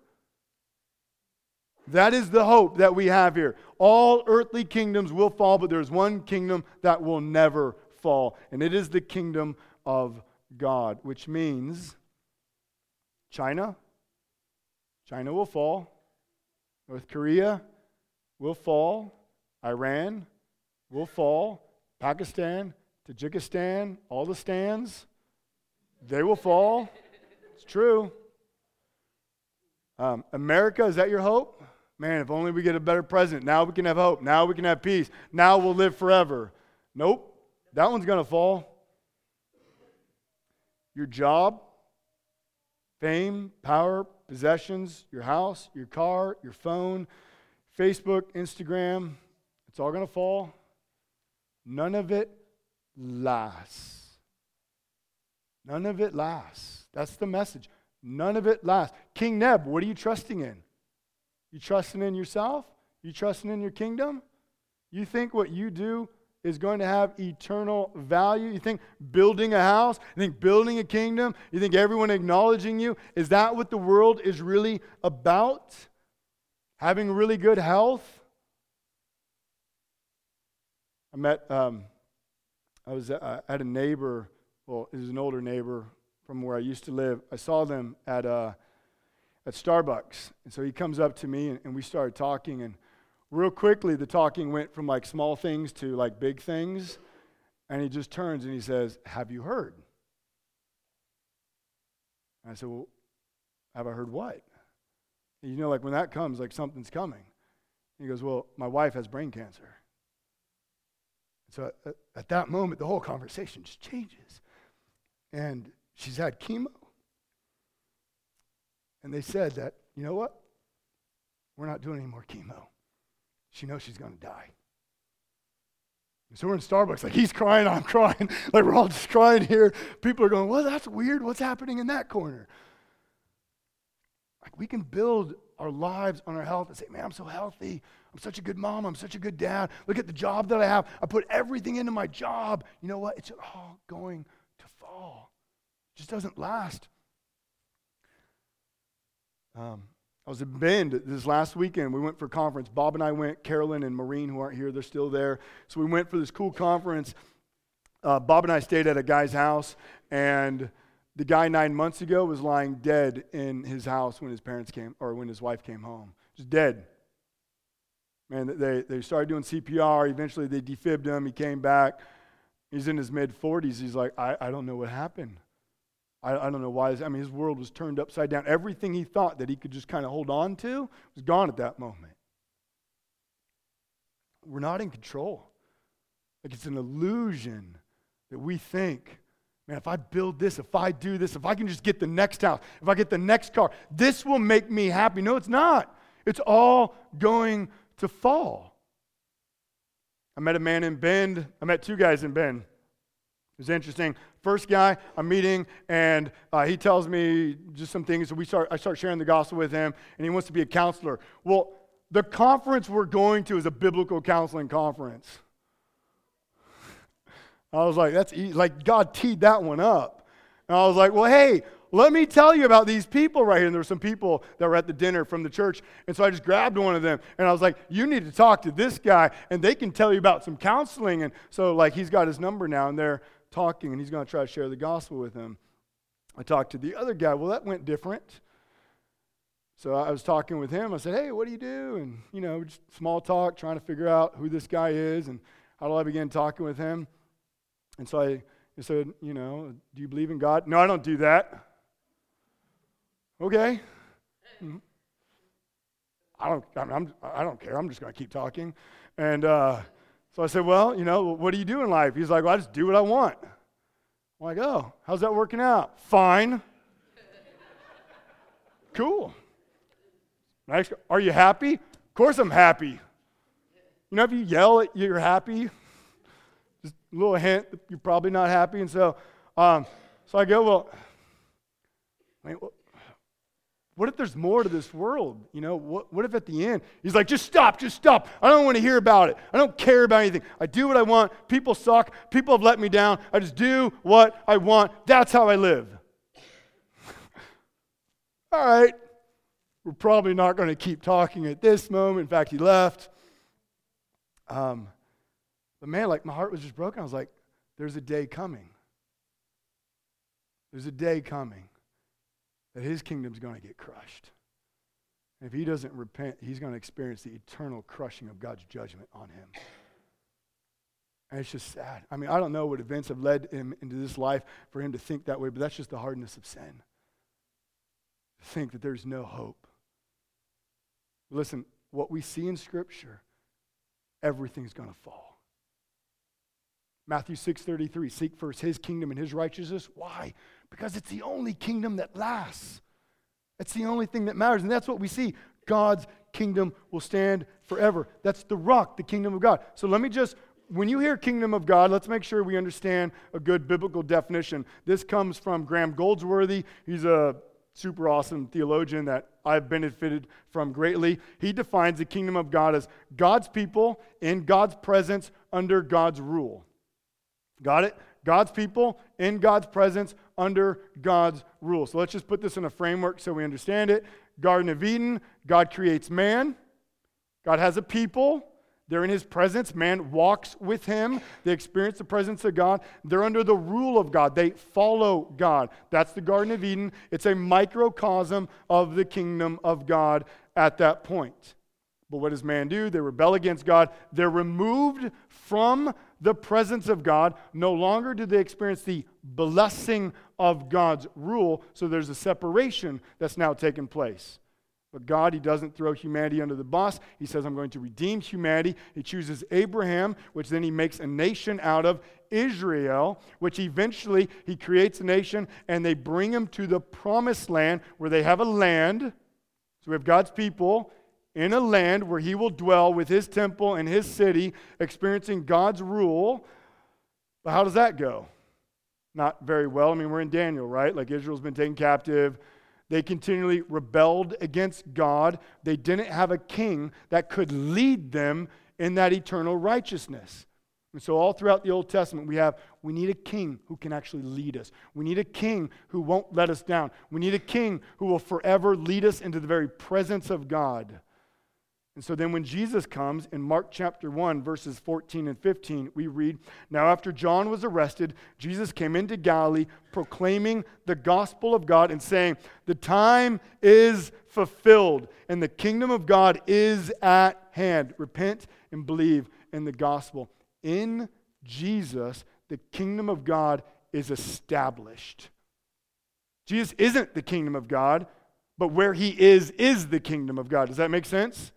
That is the hope that we have here. All earthly kingdoms will fall, but there's one kingdom that will never fall, and it is the kingdom of God, which means China. China will fall. North Korea will fall. Iran will fall. Pakistan, Tajikistan, all the stands, they will fall. It's true. Um, America, is that your hope? Man, if only we get a better president. Now we can have hope. Now we can have peace. Now we'll live forever. Nope. That one's going to fall. Your job, fame, power, possessions, your house, your car, your phone, Facebook, Instagram, it's all going to fall. None of it lasts. None of it lasts. That's the message. None of it lasts. King Neb, what are you trusting in? You trusting in yourself? You trusting in your kingdom? You think what you do is going to have eternal value? You think building a house, you think building a kingdom, you think everyone acknowledging you, is that what the world is really about? Having really good health? I met, um, I was, uh, had a neighbor, well, it was an older neighbor from where I used to live. I saw them at, uh, at Starbucks. And so he comes up to me and, and we started talking and real quickly, the talking went from like small things to like big things. And he just turns and he says, Have you heard? And I said, Well, have I heard what? And you know, like when that comes, like something's coming. He goes, Well, my wife has brain cancer. So at, at that moment, the whole conversation just changes. And she's had chemo. And they said that, you know what? We're not doing any more chemo. She knows she's going to die. And so we're in Starbucks, like he's crying, I'm crying. Like we're all just crying here. People are going, well, that's weird. What's happening in that corner? Like we can build our lives on our health and say, man, I'm so healthy. I'm such a good mom. I'm such a good dad. Look at the job that I have. I put everything into my job. You know what? It's all going to fall. It just doesn't last. Um, I was in Bend this last weekend. We went for a conference. Bob and I went. Carolyn and Maureen, who aren't here, they're still there. So we went for this cool conference. Uh, Bob and I stayed at a guy's house, and the guy nine months ago was lying dead in his house when his parents came, or when his wife came home. Just dead. Man, they, they started doing CPR. Eventually, they defibbed him. He came back. He's in his mid 40s. He's like, I, I don't know what happened. I, I don't know why. I mean, his world was turned upside down. Everything he thought that he could just kind of hold on to was gone at that moment. We're not in control. Like it's an illusion that we think, man, if I build this, if I do this, if I can just get the next house, if I get the next car, this will make me happy. No, it's not. It's all going to fall. I met a man in Bend. I met two guys in Bend. It was interesting. First guy I'm meeting, and uh, he tells me just some things. We start, I start sharing the gospel with him, and he wants to be a counselor. Well, the conference we're going to is a biblical counseling conference. I was like, that's easy. like God teed that one up. And I was like, well, hey, let me tell you about these people right here. And there were some people that were at the dinner from the church. And so I just grabbed one of them and I was like, you need to talk to this guy and they can tell you about some counseling. And so, like, he's got his number now and they're talking and he's going to try to share the gospel with him. I talked to the other guy. Well, that went different. So I was talking with him. I said, Hey, what do you do? And, you know, just small talk, trying to figure out who this guy is. And how do I begin talking with him? And so I, said, You know, do you believe in God? No, I don't do that. Okay. Mm-hmm. I don't, I'm, I don't care. I'm just going to keep talking. And uh, so I said, Well, you know, what do you do in life? He's like, Well, I just do what I want. I'm like, Oh, how's that working out? Fine. cool. Next, are you happy? Of course I'm happy. You know, if you yell at you're happy, just a little hint you're probably not happy. And so, um, so I go, Well, wait, what if there's more to this world? You know, what, what if at the end, he's like, just stop, just stop. I don't want to hear about it. I don't care about anything. I do what I want. People suck. People have let me down. I just do what I want. That's how I live. All right. We're probably not going to keep talking at this moment. In fact, he left. Um, but man, like my heart was just broken. I was like, there's a day coming. There's a day coming that his kingdom's going to get crushed. And if he doesn't repent, he's going to experience the eternal crushing of God's judgment on him. And it's just sad. I mean, I don't know what events have led him into this life for him to think that way, but that's just the hardness of sin. To think that there's no hope. Listen, what we see in Scripture, everything's going to fall. Matthew 6:33, seek first his kingdom and his righteousness. Why? Because it's the only kingdom that lasts. It's the only thing that matters. And that's what we see. God's kingdom will stand forever. That's the rock, the kingdom of God. So let me just, when you hear kingdom of God, let's make sure we understand a good biblical definition. This comes from Graham Goldsworthy. He's a super awesome theologian that I've benefited from greatly. He defines the kingdom of God as God's people in God's presence under God's rule. Got it? God's people in God's presence under God's rule. So let's just put this in a framework so we understand it. Garden of Eden, God creates man. God has a people. They're in his presence. Man walks with him. They experience the presence of God. They're under the rule of God. They follow God. That's the Garden of Eden. It's a microcosm of the kingdom of God at that point. But what does man do? They rebel against God. They're removed from the presence of God. No longer do they experience the blessing of God's rule. So there's a separation that's now taken place. But God, He doesn't throw humanity under the bus. He says, I'm going to redeem humanity. He chooses Abraham, which then He makes a nation out of Israel, which eventually He creates a nation, and they bring him to the promised land where they have a land. So we have God's people in a land where He will dwell with His temple and His city, experiencing God's rule. But how does that go? Not very well. I mean, we're in Daniel, right? Like Israel's been taken captive. They continually rebelled against God. They didn't have a king that could lead them in that eternal righteousness. And so, all throughout the Old Testament, we have we need a king who can actually lead us. We need a king who won't let us down. We need a king who will forever lead us into the very presence of God. And so then when Jesus comes in Mark chapter 1, verses 14 and 15, we read Now, after John was arrested, Jesus came into Galilee proclaiming the gospel of God and saying, The time is fulfilled and the kingdom of God is at hand. Repent and believe in the gospel. In Jesus, the kingdom of God is established. Jesus isn't the kingdom of God, but where he is, is the kingdom of God. Does that make sense?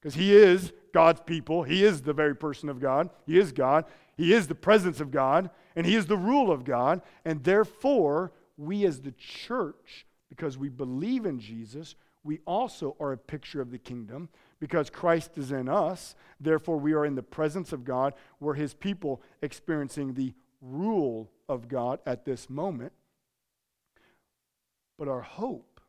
Because he is God's people. He is the very person of God. He is God. He is the presence of God. And he is the rule of God. And therefore, we as the church, because we believe in Jesus, we also are a picture of the kingdom because Christ is in us. Therefore, we are in the presence of God. We're his people experiencing the rule of God at this moment. But our hope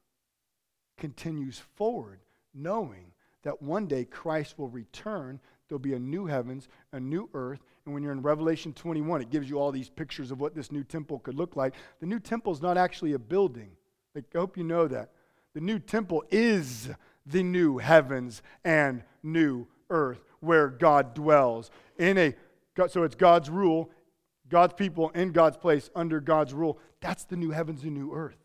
continues forward, knowing that one day Christ will return. There'll be a new heavens, a new earth. And when you're in Revelation 21, it gives you all these pictures of what this new temple could look like. The new temple is not actually a building. I hope you know that. The new temple is the new heavens and new earth where God dwells. In a so it's God's rule, God's people in God's place under God's rule. That's the new heavens and new earth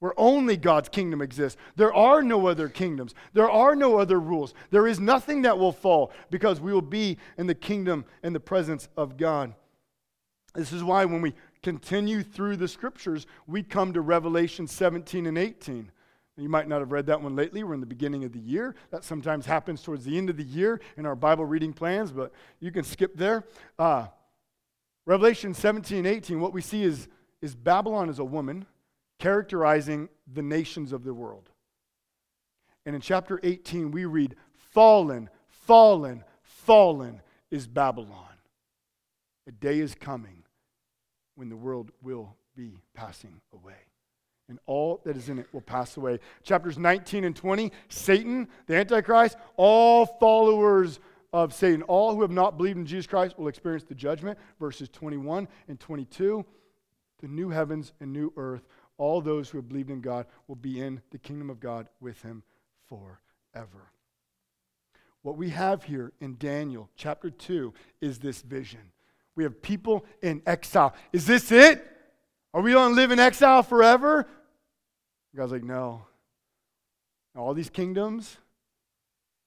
where only God's kingdom exists. There are no other kingdoms. There are no other rules. There is nothing that will fall because we will be in the kingdom and the presence of God. This is why when we continue through the scriptures, we come to Revelation 17 and 18. You might not have read that one lately. We're in the beginning of the year. That sometimes happens towards the end of the year in our Bible reading plans, but you can skip there. Uh, Revelation 17 and 18, what we see is, is Babylon is a woman characterizing the nations of the world. And in chapter 18, we read, Fallen, fallen, fallen is Babylon. A day is coming when the world will be passing away. And all that is in it will pass away. Chapters 19 and 20, Satan, the Antichrist, all followers of Satan, all who have not believed in Jesus Christ will experience the judgment. Verses 21 and 22, the new heavens and new earth all those who have believed in God will be in the kingdom of God with him forever. What we have here in Daniel chapter 2 is this vision. We have people in exile. Is this it? Are we going to live in exile forever? God's like, no. All these kingdoms,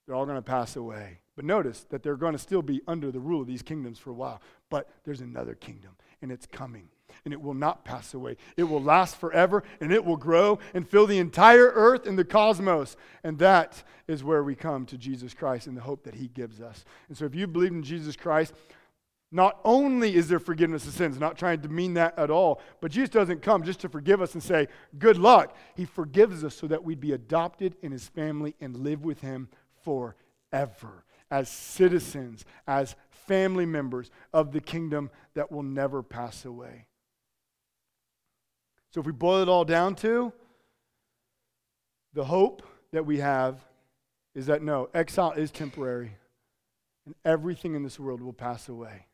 they're all going to pass away. But notice that they're going to still be under the rule of these kingdoms for a while. But there's another kingdom, and it's coming and it will not pass away. It will last forever and it will grow and fill the entire earth and the cosmos. And that is where we come to Jesus Christ and the hope that he gives us. And so if you believe in Jesus Christ, not only is there forgiveness of sins, not trying to mean that at all, but Jesus doesn't come just to forgive us and say, good luck. He forgives us so that we'd be adopted in his family and live with him forever as citizens, as family members of the kingdom that will never pass away. So if we boil it all down to, the hope that we have is that no, exile is temporary, and everything in this world will pass away.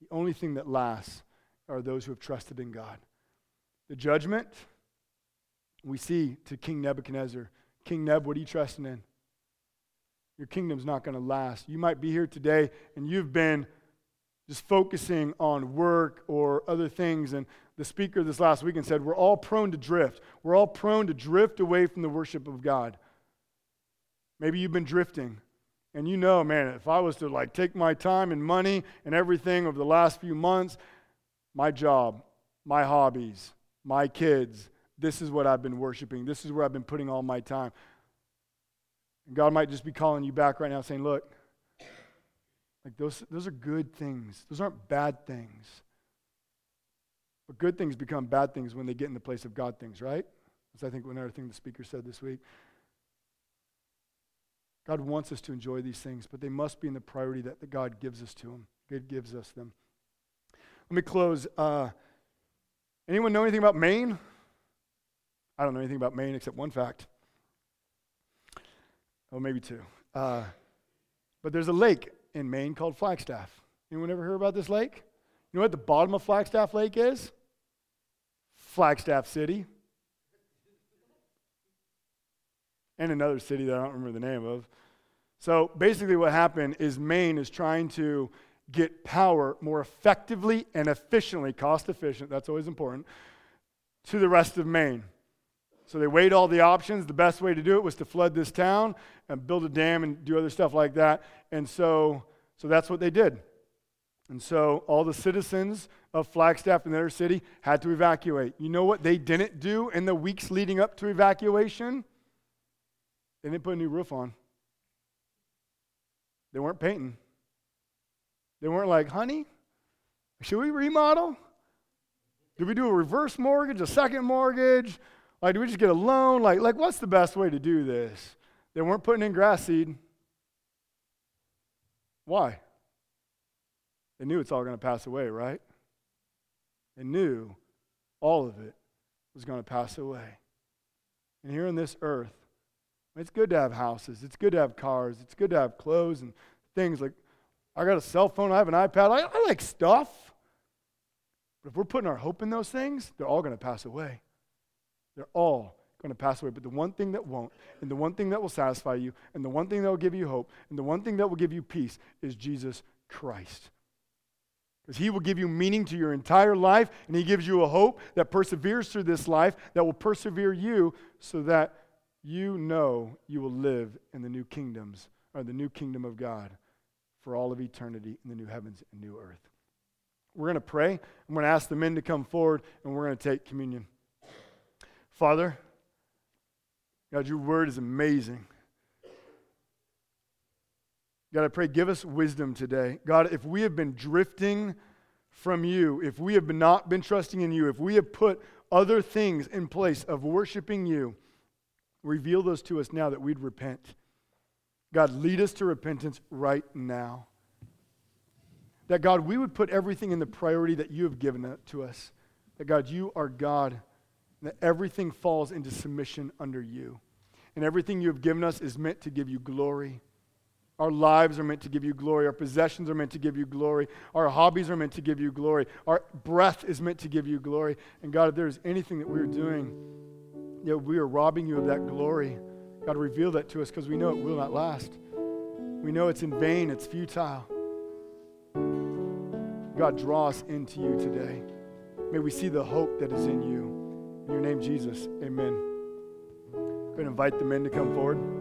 The only thing that lasts are those who have trusted in God. The judgment we see to King Nebuchadnezzar. King Neb, what are you trusting in? Your kingdom's not going to last. You might be here today and you've been just focusing on work or other things. And the speaker this last weekend said, We're all prone to drift. We're all prone to drift away from the worship of God. Maybe you've been drifting. And you know, man, if I was to like take my time and money and everything over the last few months, my job, my hobbies, my kids, this is what I've been worshiping. This is where I've been putting all my time. And God might just be calling you back right now saying, look, like those, those are good things. Those aren't bad things. But good things become bad things when they get in the place of God things, right? That's, I think, another thing the speaker said this week. God wants us to enjoy these things, but they must be in the priority that, God gives us to them. God gives us them. Let me close. Uh, anyone know anything about Maine? I don't know anything about Maine except one fact. Oh, maybe two. Uh, but there's a lake in Maine called Flagstaff. Anyone ever hear about this lake? You know what the bottom of Flagstaff Lake is? Flagstaff City. And another city that I don't remember the name of. So basically, what happened is Maine is trying to get power more effectively and efficiently, cost efficient, that's always important, to the rest of Maine. So they weighed all the options. The best way to do it was to flood this town and build a dam and do other stuff like that. And so, so that's what they did. And so all the citizens of Flagstaff and their city had to evacuate. You know what they didn't do in the weeks leading up to evacuation? They didn't put a new roof on. They weren't painting. They weren't like, honey, should we remodel? Do we do a reverse mortgage, a second mortgage? Like, do we just get a loan? Like, like, what's the best way to do this? They weren't putting in grass seed. Why? They knew it's all going to pass away, right? They knew all of it was going to pass away. And here on this earth, it's good to have houses, it's good to have cars, it's good to have clothes and things. Like, I got a cell phone, I have an iPad, I, I like stuff. But if we're putting our hope in those things, they're all going to pass away. They're all going to pass away. But the one thing that won't, and the one thing that will satisfy you, and the one thing that will give you hope, and the one thing that will give you peace is Jesus Christ. Because he will give you meaning to your entire life, and he gives you a hope that perseveres through this life, that will persevere you so that you know you will live in the new kingdoms, or the new kingdom of God for all of eternity in the new heavens and new earth. We're going to pray. I'm going to ask the men to come forward, and we're going to take communion. Father, God, your word is amazing. God, I pray, give us wisdom today. God, if we have been drifting from you, if we have not been trusting in you, if we have put other things in place of worshiping you, reveal those to us now that we'd repent. God, lead us to repentance right now. That, God, we would put everything in the priority that you have given to us. That, God, you are God that everything falls into submission under you. And everything you have given us is meant to give you glory. Our lives are meant to give you glory. Our possessions are meant to give you glory. Our hobbies are meant to give you glory. Our breath is meant to give you glory. And God, if there's anything that we're doing, know, we are robbing you of that glory. God, reveal that to us because we know it will not last. We know it's in vain, it's futile. God, draw us into you today. May we see the hope that is in you. In your name, Jesus, amen. I'm going to invite the men to come forward.